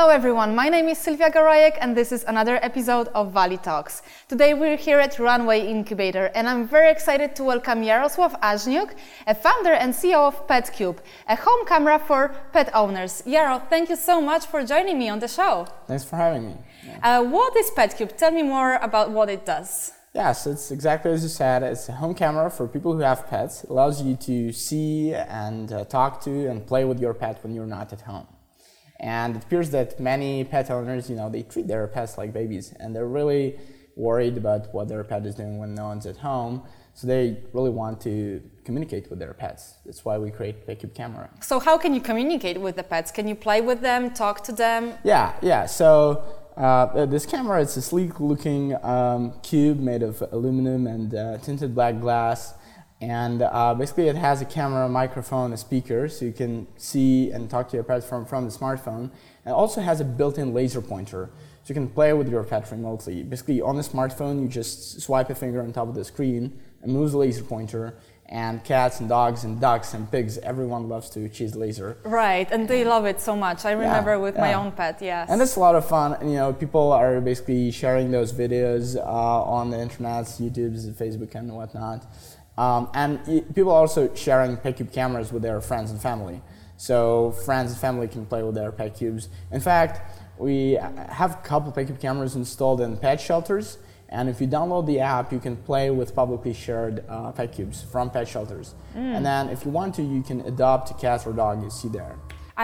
Hello everyone, my name is Sylwia Garajek and this is another episode of Valley Talks. Today we're here at Runway Incubator and I'm very excited to welcome Jarosław Ażniuk, a founder and CEO of PetCube, a home camera for pet owners. Jaro, thank you so much for joining me on the show. Thanks for having me. Uh, what is PetCube? Tell me more about what it does. Yes, it's exactly as you said. It's a home camera for people who have pets. It allows you to see and uh, talk to and play with your pet when you're not at home. And it appears that many pet owners, you know, they treat their pets like babies, and they're really worried about what their pet is doing when no one's at home. So they really want to communicate with their pets. That's why we create PetCube camera. So how can you communicate with the pets? Can you play with them, talk to them? Yeah, yeah. So uh, this camera is a sleek-looking um, cube made of aluminum and uh, tinted black glass, and uh, basically it has a camera, microphone, a speaker, so you can see and talk to your pet from, from the smartphone. And also has a built-in laser pointer, so you can play with your pet remotely. Basically, on the smartphone, you just swipe a finger on top of the screen and moves the laser pointer, and cats and dogs and ducks and pigs, everyone loves to chase laser. Right, and they love it so much. I remember yeah, with yeah. my own pet, yes. And it's a lot of fun. You know, people are basically sharing those videos uh, on the internet, YouTube, Facebook, and whatnot. Um, and people are also sharing PetCube cameras with their friends and family. So friends and family can play with their PetCubes. In fact, we have a couple PetCube cameras installed in pet shelters and if you download the app, you can play with publicly shared uh, pet cubes from pet shelters. Mm. And then if you want to, you can adopt a cat or dog you see there.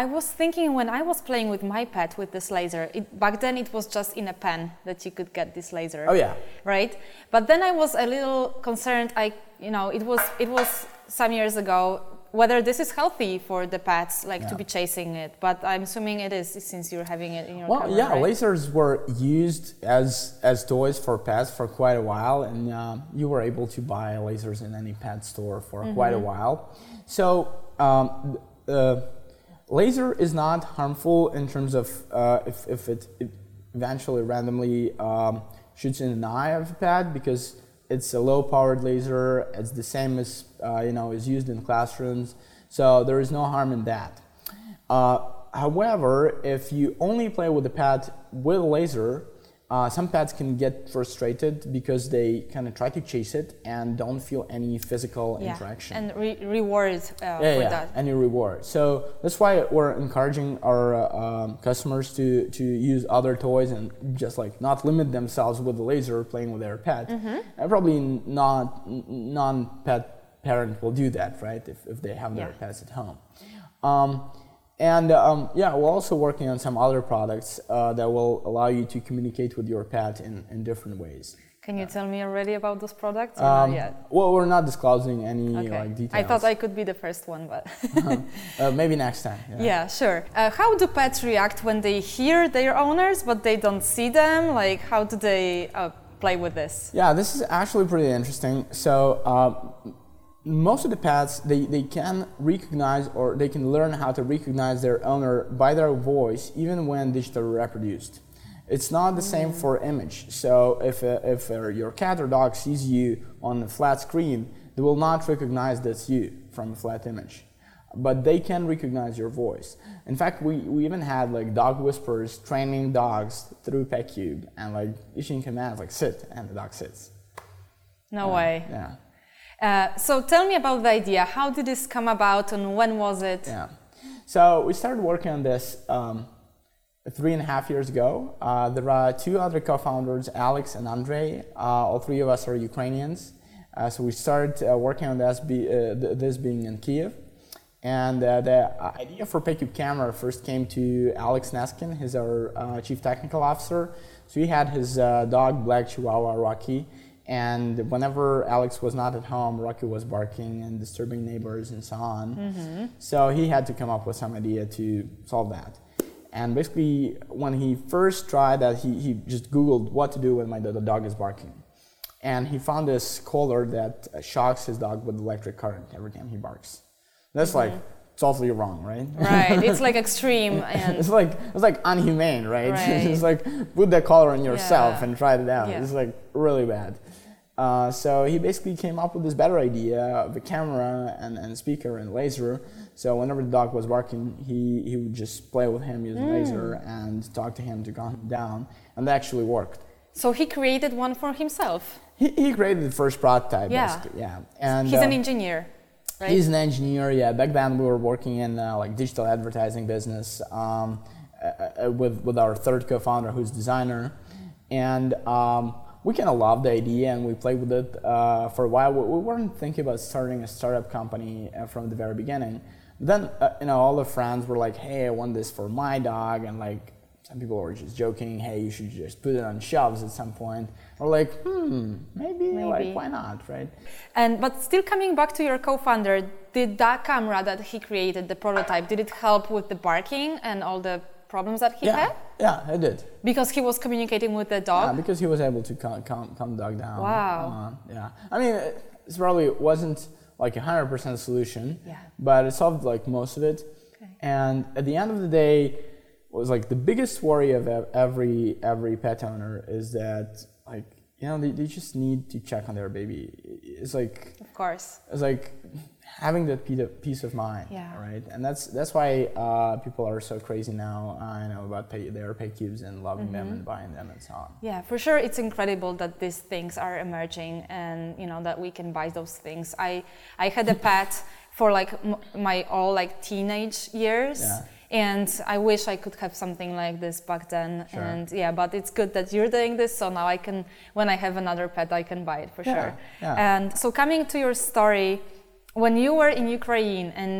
I was thinking when I was playing with my pet with this laser, it, back then it was just in a pen that you could get this laser. Oh yeah. Right? But then I was a little concerned. I, you know, it was it was some years ago whether this is healthy for the pets, like yeah. to be chasing it. But I'm assuming it is since you're having it in your. Well, yeah, right? lasers were used as as toys for pets for quite a while, and uh, you were able to buy lasers in any pet store for mm-hmm. quite a while. So. Um, uh, laser is not harmful in terms of uh, if, if it, eventually randomly um, shoots in an eye of a pet because it's a low powered laser. It's the same as uh, you know is used in classrooms, so there is no harm in that. Uh, however, if you only play with the pad with a laser, uh, some pets can get frustrated because they kind of try to chase it and don't feel any physical yeah. interaction. And re- reward uh, yeah, yeah, that. Any reward. So that's why we're encouraging our uh, um, customers to, to use other toys and just like not limit themselves with the laser playing with their pet. Mm-hmm. And probably not non pet parent will do that, right? If, if they have their pets at home. Um, and um, yeah, we're also working on some other products uh, that will allow you to communicate with your pet in, in different ways. Can you tell me already about those products or um? Well, we're not disclosing any okay. like details. I thought I could be the first one, but uh, maybe next time. Yeah, yeah sure. Uh, how do pets react when they hear their owners but they don't see them? Like, how do they uh, play with this? Yeah, this is actually pretty interesting. So uh, most of the pets they, they can recognize or they can learn how to recognize their owner by their voice even when digitally reproduced it's not the same for image. So if, uh, if uh, your cat or dog sees you on a flat screen they will not recognize that's you from a flat image. But they can recognize your voice. In fact we, we even had like dog whisperers training dogs through PetCube and like issuing commands like sit and the dog sits. No way. Yeah uh, so tell me about the idea. How did this come about and when was it? Yeah. So we started working on this um, three and a half years ago. Uh, there are two other co-founders, Alex and Andrei. Uh, all three of us are Ukrainians. Uh, so we started uh, working on this, be, this being in Kiev. And the idea for PetCube Camera first came to Alex Neskin. He's our chief technical officer. So he had his dog, Black Chihuahua Rocky, and whenever Alex was not at home, Rocky was barking and disturbing neighbors and so on. Mm-hmm. So he had to come up with some idea to solve that. And basically, when he first tried that, he, he just Googled what to do when my the dog is barking. And he found this collar that shocks his dog with electric current every time he barks. That's mm-hmm. like totally wrong, right? Right. It's like extreme and it's like it's like unhumane, right? right. it's like put that collar on yourself yeah. and try it out. Yeah. It's like really bad. Uh, so he basically came up with this better idea of a camera and, and speaker and laser. So whenever the dog was barking, he, he would just play with him using laser and talk to him to calm him down, and that actually worked. So he created one for himself. He, he created the first prototype, Yeah. basically, yeah. And He's an uh, engineer, right? He's an engineer. Yeah, back then we were working in uh, like digital advertising business um, uh, uh, with with our third co-founder, who's designer, and um, we kind of loved the idea and we played with it uh, for a while. We, we weren't thinking about starting a startup company uh, from the very beginning. Then uh, you know all the friends were like, "Hey, I want this for my dog," and like some people were just joking, "Hey, you should just put it on shelves at some point." We're like, "Hmm, maybe, Maybe. like why not, right?" And but still coming back to your co-founder, did that camera that he created, the prototype, did it help with the barking and all the problems that he Yeah, had? yeah, it did. Because he was communicating with the dog? Yeah, because he was able to calm, calm, calm the dog down. Wow. Uh, yeah. I mean, it it's probably wasn't like a hundred percent solution. Yeah. But it solved like most of it. Okay. And at the end of the day, was like the biggest worry of every every pet owner is that like you know they, they just need to check on their baby. It's like Of course. it's like having that peace of, mind, Yeah. right? And that's that's why uh, people are so crazy now. I know about pay, their PetCubes and loving them Mm-hmm. and buying them and so on. Yeah, for sure, it's incredible that these things are emerging, and you know that we can buy those things. I I had a pet for like m- my all like teenage years. Yeah. And I wish I could have something like this back then. Sure. And yeah, but it's good that you're doing this. So now I can, when I have another pet, I can buy it for Yeah, sure. yeah. And so coming to your story, when you were in Ukraine and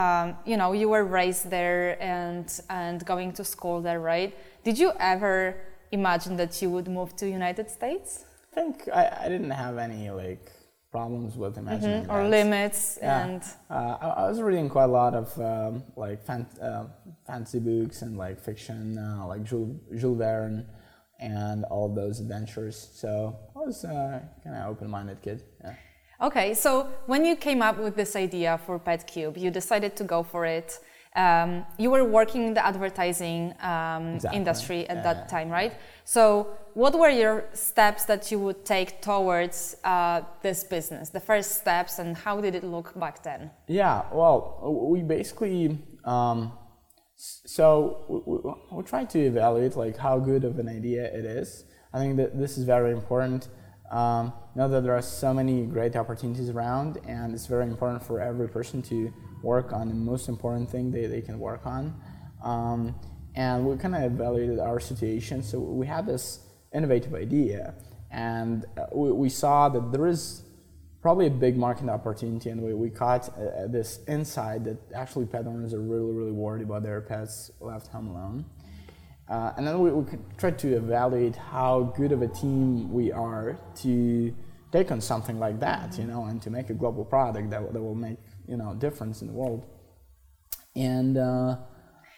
um, you know you were raised there and and going to school there, right? Did you ever imagine that you would move to United States I think I, I didn't have any like problems with imagining or that. limits? Yeah. And Uh, I, I was reading quite a lot of um, like fan, uh, fantasy books and like fiction, uh, like Jules, Jules Verne, and all those adventures. So I was uh, kind of open-minded kid. Yeah. Okay, so when you came up with this idea for PetCube, you decided to go for it. Um, you were working in the advertising um, Exactly. industry at Yeah, that time, right? So, what were your steps that you would take towards uh, this business? The first steps, and how did it look back then? Yeah, well, we basically, um, so we, we, we try to evaluate like how good of an idea it is. I think that this is very important. Um, know that there are so many great opportunities around, and it's very important for every person to work on the most important thing they, they can work on. Um, and we kind of evaluated our situation. So we had this innovative idea, and uh, we, we saw that there is probably a big market opportunity, and we, we caught uh, this insight that actually pet owners are really, really worried about their pets left home alone. Uh, and then we, we try to evaluate how good of a team we are to take on something like that, you know, and to make a global product that, that will make, you know, a difference in the world. And uh,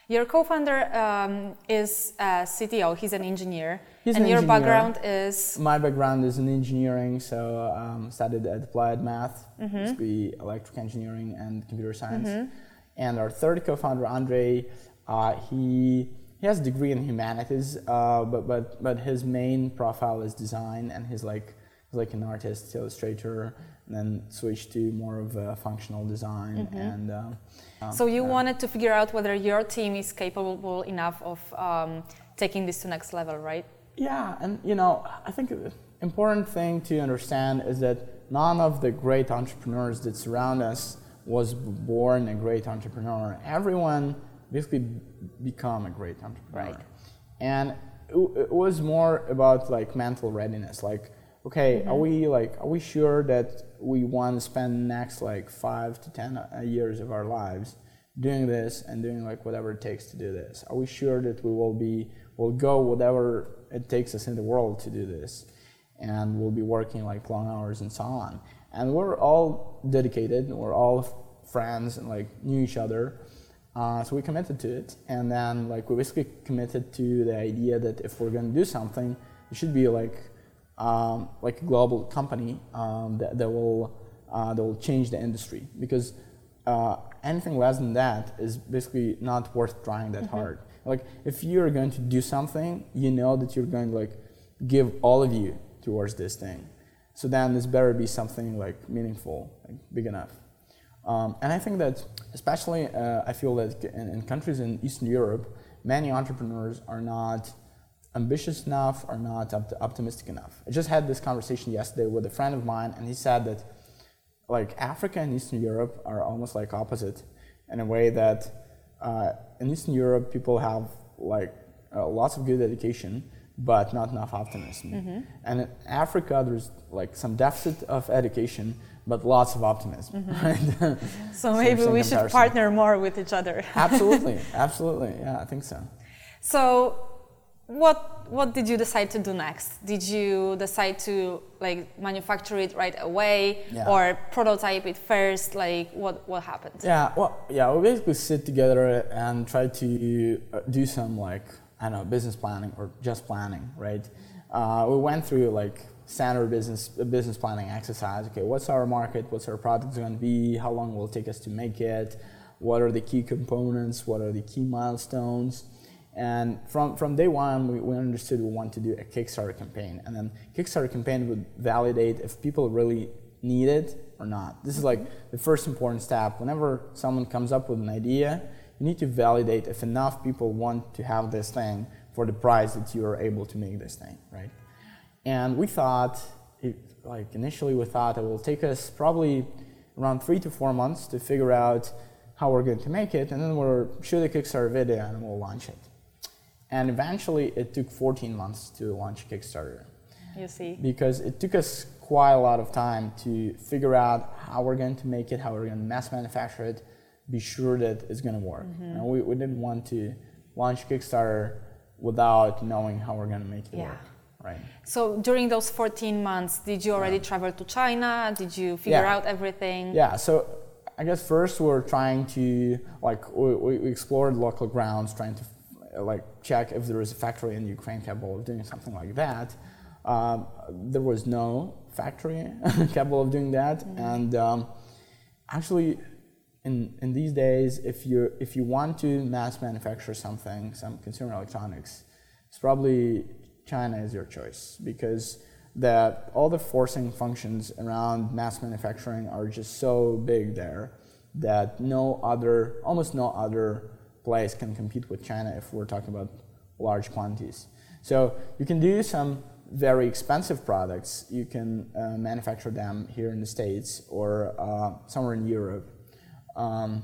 Your co-founder um, is a CTO. He's an engineer, He's and an your engineer. background is my background is in engineering, so um, studied at applied math, Mm-hmm. basically electric engineering and computer science. And our third co-founder, Andre, uh, he he has a degree in humanities, uh, but but but his main profile is design, and he's like he's like an artist, illustrator, and then switched to more of a functional design. And um, um, So you uh, wanted to figure out whether your team is capable enough of um, taking this to next level, right? Yeah, and you know, I think the important thing to understand is that none of the great entrepreneurs that surround us was born a great entrepreneur. Everyone basically become a great entrepreneur. Right. And it, it was more about like mental readiness. Like, okay, are we like are we sure that we want to spend next like five to ten uh, years of our lives doing this and doing like whatever it takes to do this? Are we sure that we will be will go whatever it takes us in the world to do this, and we'll be working like long hours and so on? And we're all dedicated. We're all friends and like knew each other. Uh, so we committed to it, and then like we basically committed to the idea that if we're going to do something, it should be like um, like a global company um, that, that will uh, that will change the industry because uh, anything less than that is basically not worth trying that hard. Like if you're going to do something, you know that you're going to like give all of you towards this thing. So then this better be something like meaningful, like big enough. Um, and I think that, especially, uh, I feel that in, in, countries in Eastern Europe, many entrepreneurs are not ambitious enough, are not op- optimistic enough. I just had this conversation yesterday with a friend of mine, and he said that, like Africa and Eastern Europe are almost like opposite, in a way that uh, in Eastern Europe people have like uh, lots of good education, but not enough optimism. Mm-hmm. And in Africa, there's like some deficit of education, but lots of optimism. Mm-hmm. Right? so maybe we should partner more with each other. absolutely, absolutely. Yeah, I think so. So, what what did you decide to do next? Did you decide to like manufacture it right away yeah. or prototype it first? Like what what happened? Yeah, well, yeah, we basically sit together and try to uh, do some like I don't know business planning or just planning, right? Uh, we went through like standard business uh, business planning exercise. Okay, what's our market? What's our product going to be? How long will it take us to make it? What are the key components? What are the key milestones? And from, from day one, we, we understood we want to do a Kickstarter campaign. And then Kickstarter campaign would validate if people really need it or not. This is like mm-hmm. the first important step. Whenever someone comes up with an idea, you need to validate if enough people want to have this thing for the price that you are able to make this thing, right? And we thought, it, like initially we thought it will take us probably around three to four months to figure out how we're going to make it, and then we'll shoot a Kickstarter video and we'll launch it. And eventually it took 14 months to launch Kickstarter. You see. Because it took us quite a lot of time to figure out how we're going to make it, how we're going to mass manufacture it, be sure that it's going to work. Mm-hmm. And we, we didn't want to launch Kickstarter without knowing how we're going to make it yeah. work. Right. So during those 14 months, did you already yeah. travel to China? Did you figure yeah. out everything? Yeah. So I guess first we're trying to like we, we explored local grounds, trying to like check if there is a factory in Ukraine capable of doing something like that. Um, there was no factory capable of doing that, mm-hmm. and um, actually, in in these days, if you if you want to mass manufacture something, some consumer electronics, it's probably China is your choice because that all the forcing functions around mass manufacturing are just so big there that no other, almost no other place can compete with China if we're talking about large quantities. So you can do some very expensive products. You can uh, manufacture them here in the States or uh, somewhere in Europe. Um,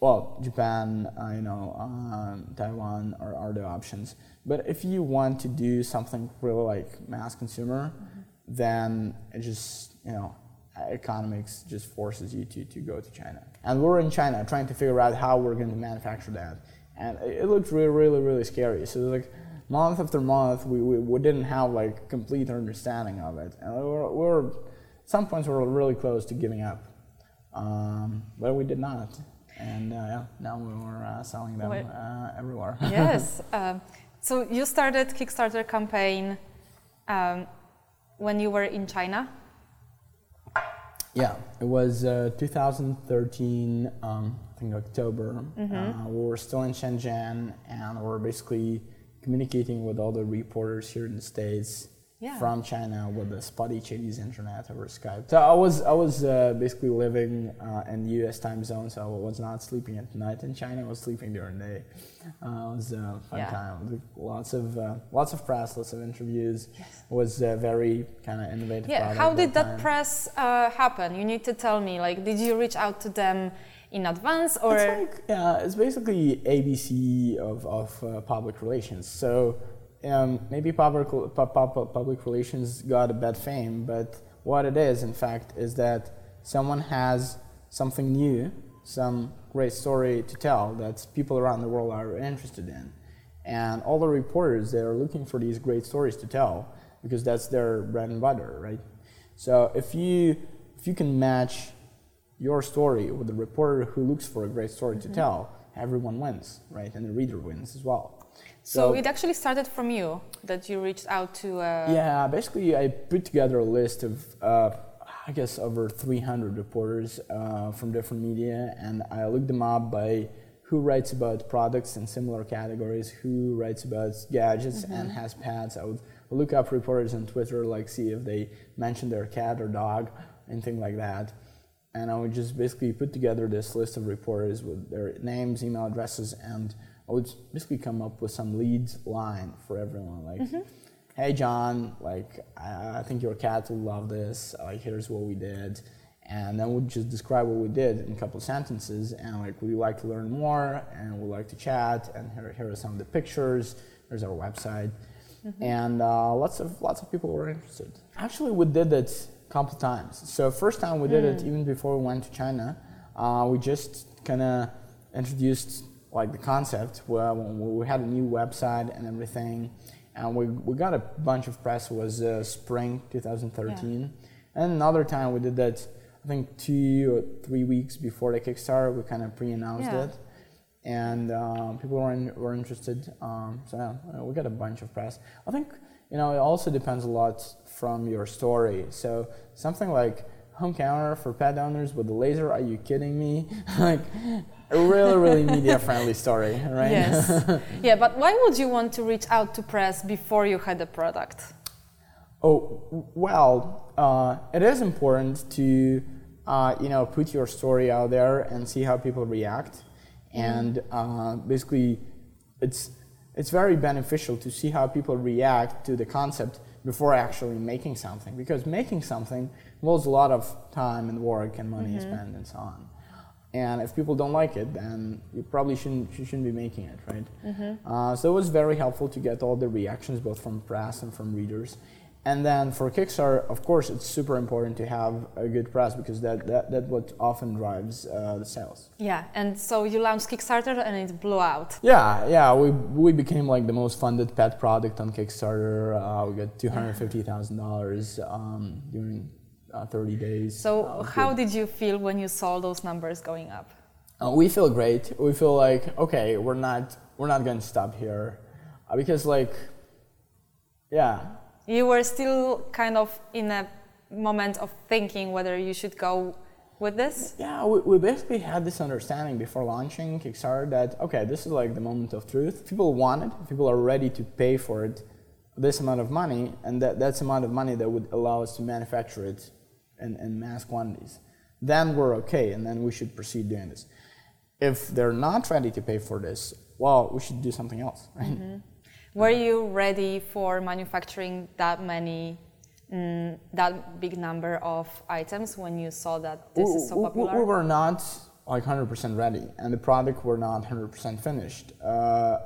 well, Japan, uh, you know, um, Taiwan are, are the options. But if you want to do something really like mass consumer, mm-hmm. then it just, you know, economics just forces you to, to go to China. And we're in China trying to figure out how we're going to manufacture that. And it looked really, really, really scary. So like month after month, we, we, we didn't have like complete understanding of it. And we were, we were some points we were really close to giving up. Um, but we did not. And uh, yeah, now we were uh, selling them uh, everywhere. yes. So you started Kickstarter campaign um, when you were in China? Yeah, it was uh, 2013, um, I think October. Mm-hmm. Uh, we were still in Shenzhen and we are basically communicating with all the reporters here in the States yeah. from China with the spotty Chinese internet over Skype. So I was I was uh, basically living uh, in the U.S. time zone, so I was not sleeping at night in China. I was sleeping during the day. Uh, it was a fun yeah. time. Lots of uh, lots of press, lots of interviews. Yes. It was a very kind of innovative. Yeah. How did that, that press uh, happen? You need to tell me. Like, did you reach out to them? in advance or it's like, yeah it's basically abc of, of uh, public relations so um, maybe public, public relations got a bad fame, but what it is, in fact, is that someone has something new, some great story to tell that people around the world are interested in. And all the reporters, they are looking for these great stories to tell because that's their bread and butter, right? So if you, if you can match your story with the reporter who looks for a great story mm-hmm. to tell, everyone wins, right? And the reader wins as well. So, so, it actually started from you that you reached out to. Uh, yeah, basically, I put together a list of, uh, I guess, over 300 reporters uh, from different media, and I looked them up by who writes about products in similar categories, who writes about gadgets mm-hmm. and has pads. I would look up reporters on Twitter, like see if they mention their cat or dog, anything like that. And I would just basically put together this list of reporters with their names, email addresses, and I would basically come up with some lead line for everyone, like. Mm-hmm. Hey John, like I I think your cat will love this. Like here's what we did, and then we'd just describe what we did in a couple sentences and like would you like to learn more? And would like to chat. And here, here are some of the pictures. Here's our website. And uh, lots of lots of people were interested. Actually we did it a couple times. So first time we did it even before we went to china uh, we just kind of introduced like the concept where we had a new website and everything and we, we got a bunch of press it was uh, spring 2013 and another time we did that I think two or three weeks before the Kickstarter, we kind of pre-announced Yeah. it, and um, people were in, were interested. Um, so yeah, we got a bunch of press. I think you know it also depends a lot from your story. So something like home counter for pet owners with the laser. Are you kidding me? like a really really media friendly story, right? Yes. yeah, but why would you want to reach out to press before you had a product? Oh well, uh, it is important to uh, you know put your story out there and see how people react, and uh, basically, it's it's very beneficial to see how people react to the concept before actually making something because making something involves a lot of time and work and money spent and so on. And if people don't like it, then you probably shouldn't you shouldn't be making it, right? Uh, so it was very helpful to get all the reactions, both from press and from readers. And then for Kickstarter, of course, it's super important to have a good press because that that, that what often drives uh, the sales. Yeah, and so you launched Kickstarter and it blew out. Yeah, yeah, we we became like the most funded pet product on Kickstarter. Uh, we got two hundred fifty thousand dollars um, during uh, thirty days. So Uh, how did you feel when you saw those numbers going up? Uh, we feel great. We feel like okay, we're not we're not going to stop here, uh, because like, yeah, You were still kind of in a moment of thinking whether you should go with this. yeah. We, we basically had this understanding before launching Kickstarter that okay, this is like the moment of truth. People want it. People are ready to pay for it, this amount of money, and that that's amount of money that would allow us to manufacture it in, in mass quantities. Then we're okay, and then we should proceed doing this. If they're not ready to pay for this, well, we should do something else, right? Were you ready for manufacturing that many, mm, that big number of items when you saw that this is so we, we- popular? We were not like 100% ready, and the product were not 100% finished. Uh,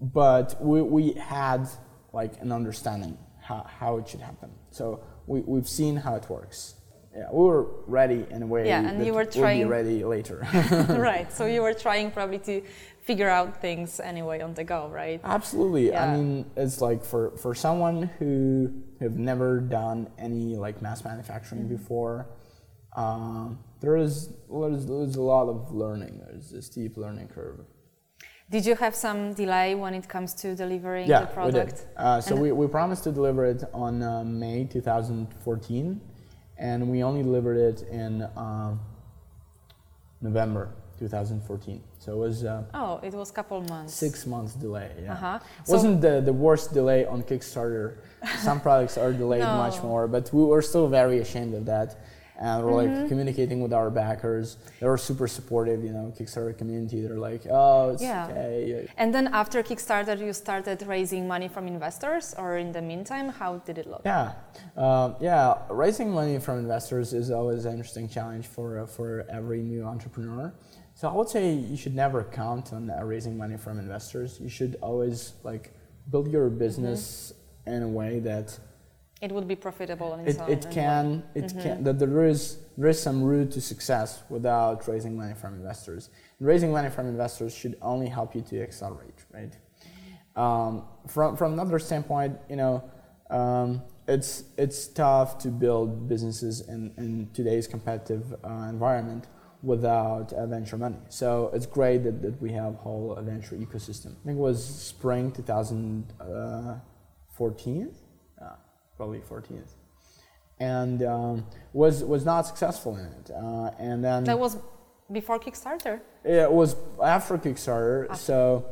but we, we had like an understanding how, how it should happen. So we, we've seen how it works. Yeah, we were ready in a way Yeah, and you were we'll be ready later. right. So you were trying probably to figure out things anyway on the go, right? Absolutely. Yeah. I mean, it's like for, for someone who have never done any like mass manufacturing Mm-hmm. before, um, there is there's, there's a lot of learning. There's a steep learning curve. Did you have some delay when it comes to delivering yeah, the product? we did. Uh, so And- we, we promised to deliver it on uh, May 2014, and we only delivered it in um, November 2014. So it was uh, Oh, it was couple months. six months delay. Yeah. Uh-huh. So- Wasn't the, the worst delay on Kickstarter. Some products are delayed much more, but we were still very ashamed of that. And we're Mm-hmm. like communicating with our backers. They were super supportive, you know, Kickstarter community. They're like, oh, it's Yeah. okay. And then after Kickstarter, you started raising money from investors, or in the meantime, how did it look? Yeah, um, yeah. Raising money from investors is always an interesting challenge for uh, for every new entrepreneur. So I would say you should never count on uh, raising money from investors. You should always like build your business in a way that It would be profitable on it, its own. it and can it can that there is there is some route to success without raising money from investors. Raising money from investors should only help you to accelerate, right? Um, from from another standpoint, you know, um, it's it's tough to build businesses in, in today's competitive uh, environment without uh, venture money. So it's great that, that we have whole venture ecosystem. I think it was spring 2014, uh, probably 14th, and um, was was not successful in it. Uh, and then That was before Kickstarter. it was after Kickstarter, so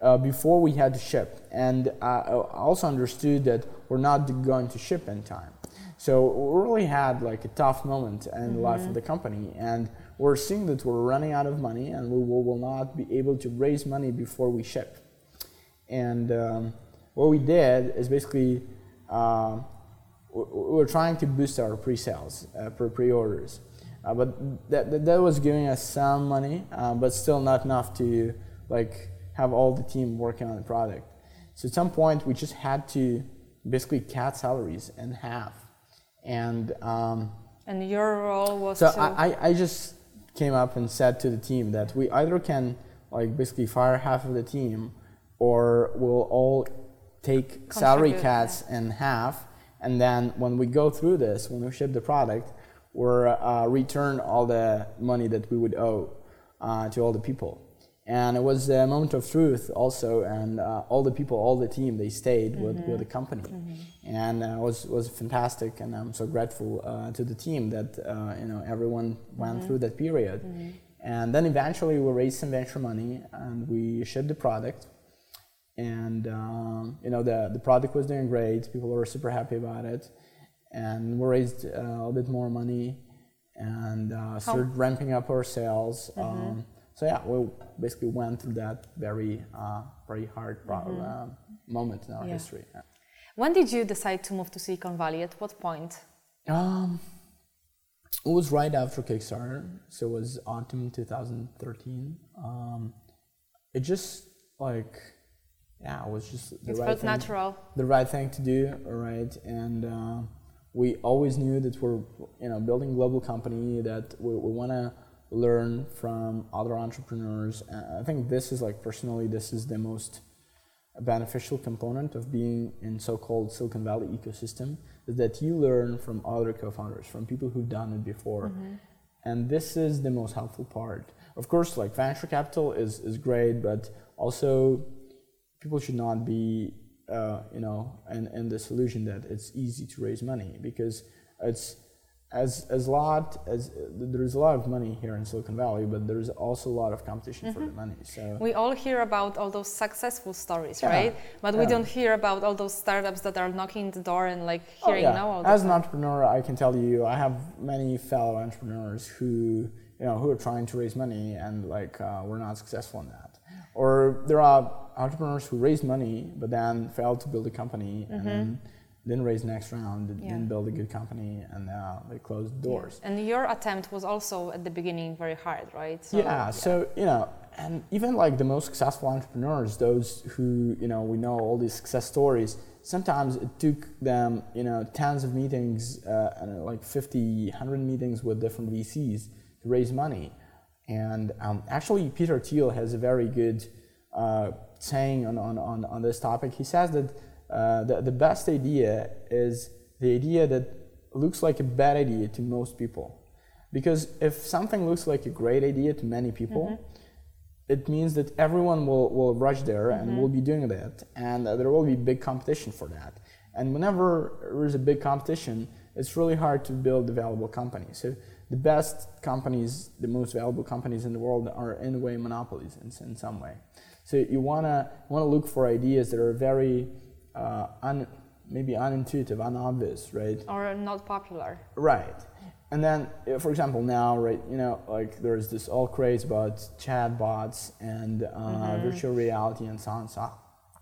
uh, before we had to ship. And I also understood that we're not going to ship in time. So we really had like a tough moment in the life of the company. And we're seeing that we're running out of money and we will, will not be able to raise money before we ship. And um, what we did is basically we we were trying to boost our pre-sales, uh, pre- pre-orders. Uh, but that, that, was giving us some money, uh, but still not enough to like have all the team working on the product. So at some point, we just had to basically cut salaries in half. And um, And your role was so I- I just came up and said to the team that we either can like basically fire half of the team or we'll all take salary cuts in half and then when we go through this when we ship the product we're uh, return all the money that we would owe uh, to all the people. And it was a moment of truth also and uh, all the people all the team they stayed with, with the company. And uh, it was was fantastic and i'm so grateful uh, to the team that uh, you know everyone went through that period. And then eventually we raised some venture money and we shipped the product and um, you know the, the product was doing great people were super happy about it and we raised uh, a little bit more money and uh, started ramping up our sales um, so yeah we basically went through that very uh, very hard pro- uh, moment in our Yeah. history yeah. when did you decide to move to Silicon Valley? At what point? Um, it was right after Kickstarter, so it was autumn 2013. Um, it just like, yeah, it was just the It right felt thing, natural. the right thing to do, right? And uh, we always knew that we're, you know, building a global company that we, we want to learn from other entrepreneurs. And I think this is like personally, this is the most beneficial component of being in so-called Silicon Valley ecosystem is that you learn from other co-founders, from people who've done it before. And this is the most helpful part. Of course, like venture capital is, is great, but also people should not be, uh, you know, in, in the solution that it's easy to raise money because it's as as lot as there's a lot of money here in Silicon Valley, but there's also a lot of competition for the money. So We all hear about all those successful stories, Yeah, right? But we don't hear about all those startups that are knocking the door and like Oh, hearing yeah. now all As an entrepreneur, I can tell you, I have many fellow entrepreneurs who, you know, who are trying to raise money and like uh, we're not successful in that. Or there are entrepreneurs who raise money but then fail to build a company and then didn't raise next round, Mm-hmm. Yeah. didn't build a good company, and uh, they closed the doors. And your attempt was also at the beginning very hard, right? So, yeah, so you know, and even like the most successful entrepreneurs, those who you know we know all these success stories. Sometimes it took them you know tens of meetings, uh, and like 50, 100 meetings with different VCs to raise money. And um, actually, Peter Thiel has a very good uh, saying on, on, on, on this topic. He says that uh, the, the best idea is the idea that looks like a bad idea to most people. Because if something looks like a great idea to many people, it means that everyone will, will rush there and will be doing that, and uh, there will be big competition for that. And whenever there is a big competition, it's really hard to build a valuable company. So the best companies, the most valuable companies in the world, are in a way monopolies in, in some way. So you wanna wanna look for ideas that are very uh, un, maybe unintuitive, unobvious, right? Or not popular. Right. And then, for example, now, right, you know, like there's this all craze about chatbots and uh, virtual reality and so on, so,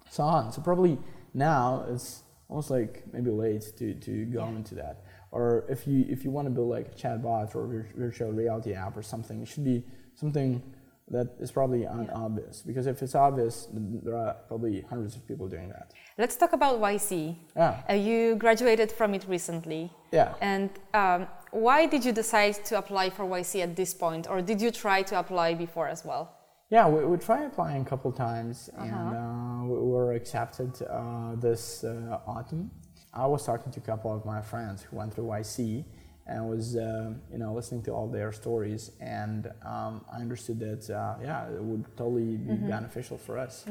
so on. So probably now it's almost like maybe late to, to go into that. Or if you if you want to build like a chatbot or vir- virtual reality app or something, it should be something that is probably unobvious. Because if it's obvious, there are probably hundreds of people doing that. Let's talk about YC. Yeah. Uh, you graduated from it recently. Yeah. And um, why did you decide to apply for YC at this point, or did you try to apply before as well? Yeah, we, we tried applying a couple times Uh-huh. and uh, we were accepted uh, this uh, autumn. I was talking to a couple of my friends who went through YC and was uh, you know listening to all their stories and um, I understood that uh, yeah it would totally be Mm-hmm. beneficial for us.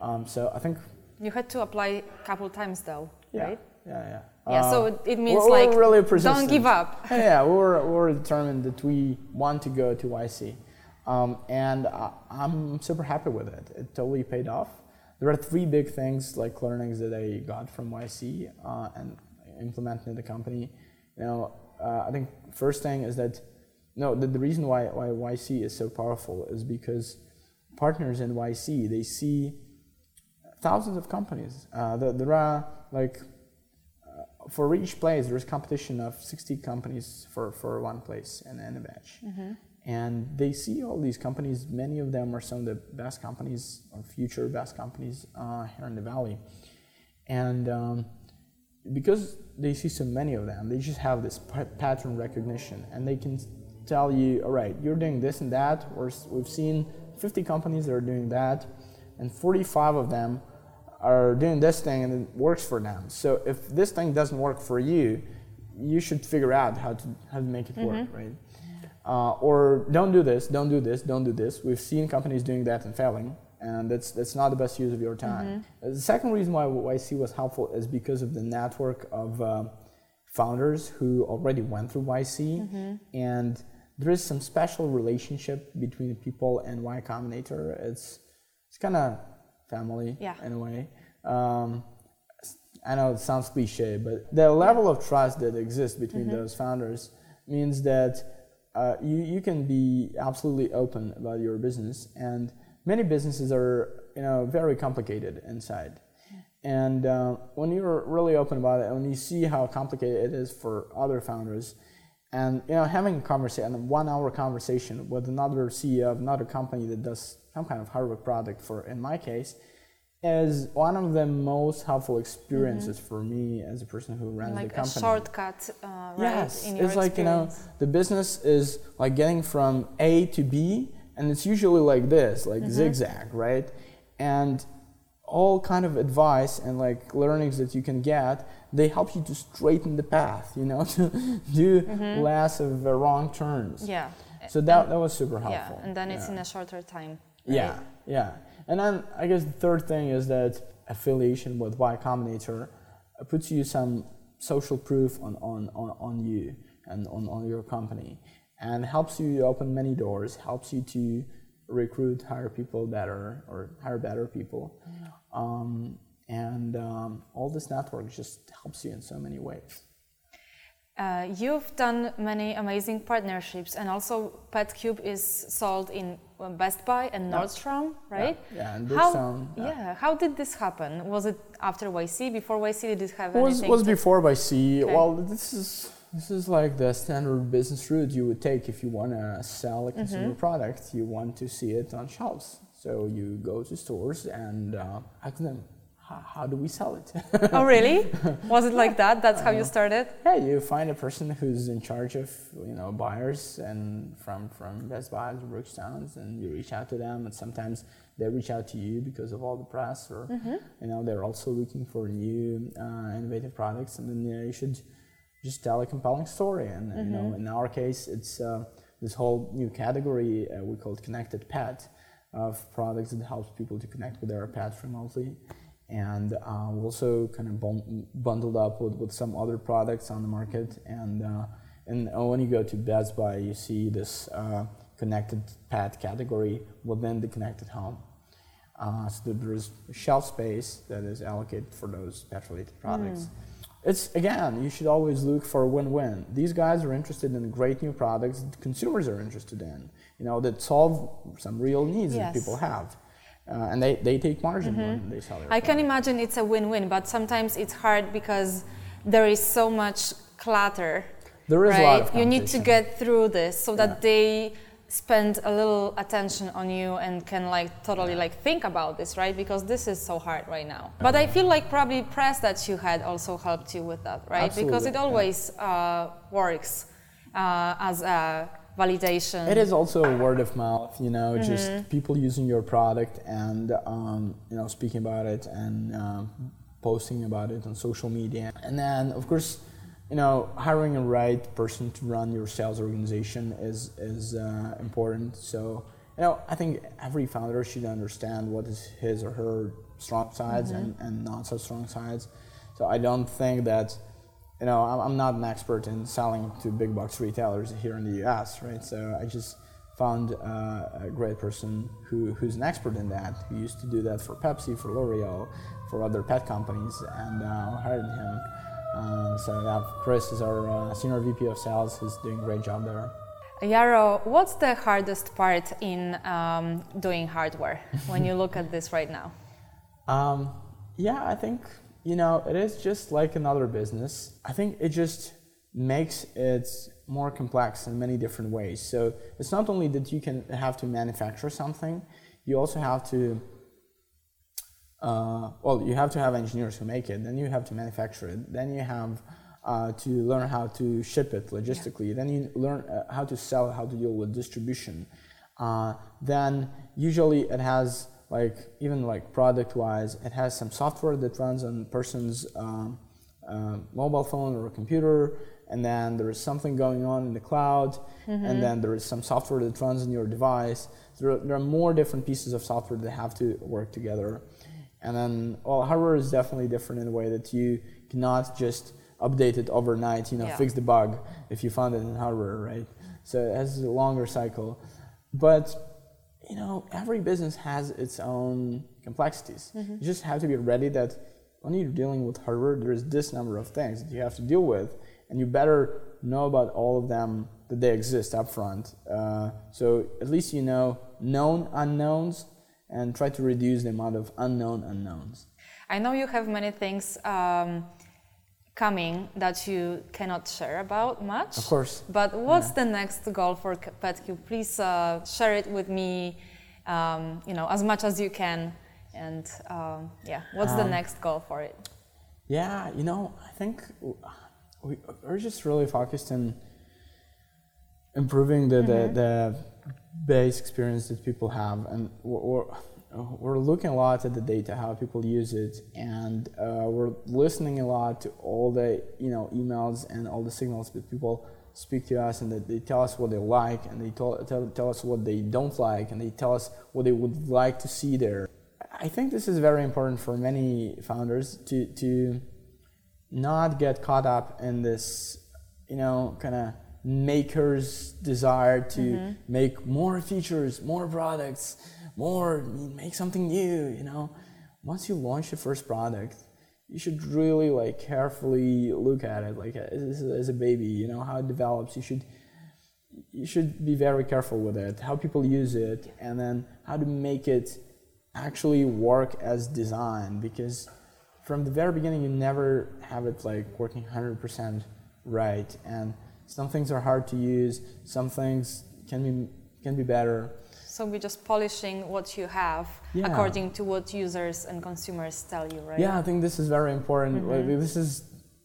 Um, so I think You had to apply a couple times though, yeah right? yeah yeah. Yeah, so Uh, it- it means we're- we're like really don't give up. Yeah, we were, we were determined that we want to go to YC. Um, and I, I'm super happy with it. It totally paid off. there are three big things like learnings that I got from YC uh, and implementing in the company. You know, uh, I think first thing is that no, the, the reason why, why YC is so powerful is because partners in YC they see thousands of companies. Uh, there, there are like uh, for each place there's competition of 60 companies for, for one place and, in a batch. Mm-hmm. And they see all these companies. Many of them are some of the best companies or future best companies uh, here in the valley. And um, because they see so many of them, they just have this pattern recognition, and they can tell you, all right, you're doing this and that. Or we've seen 50 companies that are doing that, and 45 of them are doing this thing and it works for them. So if this thing doesn't work for you, you should figure out how to how to make it mm-hmm. work, right? Uh, or don't do this, don't do this, don't do this. We've seen companies doing that and failing, and that's that's not the best use of your time. Mm-hmm. The second reason why YC was helpful is because of the network of uh, founders who already went through YC, mm-hmm. and there is some special relationship between people and Y Combinator. It's it's kind of family yeah. in a way. Um, I know it sounds cliche, but the level of trust that exists between mm-hmm. those founders means that uh, you you can be absolutely open about your business, and many businesses are you know very complicated inside. And uh, when you're really open about it, and when you see how complicated it is for other founders, and you know having a conversation, a one-hour conversation with another CEO of another company that does some kind of hardware product, for in my case, is one of the most helpful experiences mm-hmm. for me as a person who runs like the company. Like a shortcut, uh, right? Yes, it's like experience. you know the business is like getting from A to B, and it's usually like this, like mm-hmm. zigzag, right? And all kind of advice and like learnings that you can get they help you to straighten the path you know to do mm-hmm. less of uh, wrong turns yeah so that, that was super helpful yeah and then it's yeah. in a shorter time right? yeah yeah and then i guess the third thing is that affiliation with y combinator puts you some social proof on, on, on, on you and on, on your company and helps you open many doors helps you to recruit, hire people better, or hire better people. Um, and um, all this network just helps you in so many ways. Uh, you've done many amazing partnerships, and also PetCube is sold in Best Buy and Nordstrom, yeah. right? Yeah, yeah and how, yeah. yeah. How did this happen? Was it after YC? Before YC, did it have was, anything? Was before YC. Okay. Well, this is this is like the standard business route you would take if you want to sell a consumer mm-hmm. product. You want to see it on shelves. So you go to stores and uh, ask them, how do we sell it? oh, really? Was it like that? That's how you uh, started? Yeah, you find a person who's in charge of you know buyers and from from Best Buy or Brookstone's, and you reach out to them, and sometimes they reach out to you because of all the press, or mm-hmm. you know they're also looking for new uh, innovative products, and then you, know, you should just tell a compelling story. And mm-hmm. you know, mm-hmm. in our case, it's uh, this whole new category uh, we call it connected pet of products that helps people to connect with their pets remotely. And uh, we also kind of bundled up with, with some other products on the market. And uh, and when you go to Best Buy, you see this uh, connected pet category within the connected home. Uh, so there's shelf space that is allocated for those pet-related products. Mm it's again, you should always look for a win-win. These guys are interested in great new products that consumers are interested in, you know, that solve some real needs yes. that people have. Uh, and they, they take margin mm-hmm. when they sell their I can imagine it's a win-win, but sometimes it's hard because there is so much clutter. There is right? a lot of You need to get through this so that yeah. they spend a little attention on you and can like totally like think about this right? Because this is so hard right now. But i feel like probably press that you had also helped you with that right? Absolutely. because it always uh, works uh, as a validation. It is also a word of mouth you know mm-hmm. just people using your product and um, you know speaking about it and um, posting about it on social media. And then of course you know, hiring a right person to run your sales organization is is uh, important. So, you know, I think every founder should understand what is his or her strong sides mm-hmm. and, and not so strong sides. So I don't think that, you know, I'm, I'm not an expert in selling to big box retailers here in the U.S. Right. So I just found uh, a great person who, who's an expert in that, who used to do that for Pepsi, for L'Oreal, for other pet companies, and uh, hired him. Uh, so we have Chris is our uh, senior VP of sales, who's doing a great job there. Yaro, what's the hardest part in um, doing hardware when you look at this right now? Um, yeah, I think you know it is just like another business. I think it just makes it more complex in many different ways. So it's not only that you can have to manufacture something, you also have to. Uh, well, you have to have engineers who make it. Then you have to manufacture it. Then you have uh, to learn how to ship it logistically. Yeah. Then you learn uh, how to sell, how to deal with distribution. Uh, then usually it has like even like product wise, it has some software that runs on a person's um, uh, mobile phone or a computer and then there is something going on in the cloud, mm-hmm. and then there is some software that runs in your device. There are, there are, more different pieces of software that have to work together. And then, well, hardware is definitely different in a way that you cannot just update it overnight, you know, yeah. fix the bug if you found it in hardware, right? So it has a longer cycle. But, you know, every business has its own complexities. Mm-hmm. You just have to be ready that when you're dealing with hardware, there's this number of things that you have to deal with and you better know about all of them that they exist up front. Uh, so at least you know known unknowns and try to reduce the amount of unknown unknowns. I know you have many things um, coming that you cannot share about much. Of course. But what's yeah. the next goal for PetCube? Please uh, share it with me, um, you know, as much as you can. And um, yeah, what's the um, next goal for it? Yeah, you know, I think we, are just really focused on improving the, mm-hmm. the, the base experience that people have and we're, we're looking a lot at the data how people use it and uh, we're listening a lot to all the you know emails and all the signals that people speak to us and that they tell us what they like and they tell, tell, tell us what they don't like and they tell us what they would like to see there. I think this is very important for many founders to, to not get caught up in this, you know, kind of maker's desire to mm-hmm. make more features, more products, more, make something new, you know. Once you launch your first product, you should really like carefully look at it like as, as a baby, you know, how it develops. You should you should be very careful with it, how people use it, and then how to make it actually work as designed because from the very beginning, you never have it like working 100% right. And some things are hard to use, some things can be, can be better. So we're just polishing what you have yeah. according to what users and consumers tell you, right? Yeah, I think this is very important. Mm-hmm. Like, this is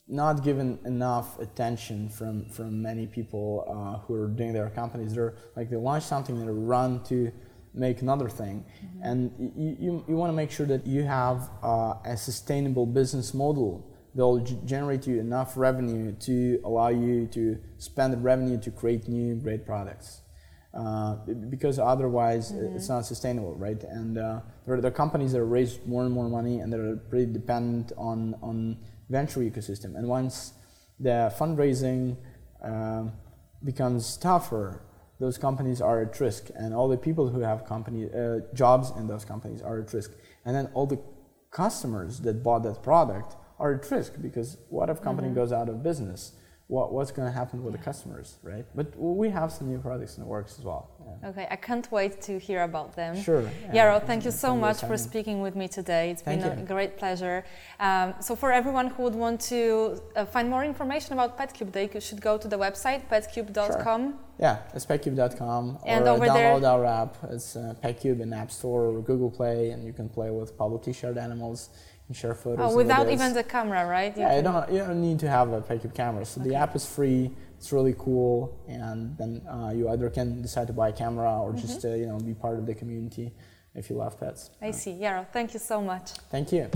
not given enough attention from, from many people uh, who are doing their companies. They're like they launch something and they run to make another thing. Mm-hmm. And you, you, you want to make sure that you have uh, a sustainable business model g- generate you enough revenue to allow you to spend the revenue to create new great products. Uh, because otherwise mm-hmm. it's not sustainable, right? And uh, there, are, there, are, companies that raise more and more money and that are pretty dependent on, on venture ecosystem. And once the fundraising uh, becomes tougher, those companies are at risk, and all the people who have company uh, jobs in those companies are at risk, and then all the customers that bought that product are at risk because what if company mm-hmm. goes out of business? What, what's going to happen with yeah. the customers, right? But we have some new products in the works as well. Yeah. Okay, I can't wait to hear about them. Sure. Yeah. Yaro, thank you so much for speaking with me today. It's thank been you. a great pleasure. Um, so, for everyone who would want to uh, find more information about PetCube, they should go to the website petcube.com. Sure. Yeah, it's petcube.com. And or download there, our app. It's uh, PetCube in App Store or Google Play, and you can play with publicly shared animals and share photos. Oh, without even the camera, right? You yeah, you don't, you don't need to have a PetCube camera. So okay. the app is free it's really cool and then uh, you either can decide to buy a camera or mm-hmm. just uh, you know be part of the community if you love pets i see Yaro, thank you so much thank you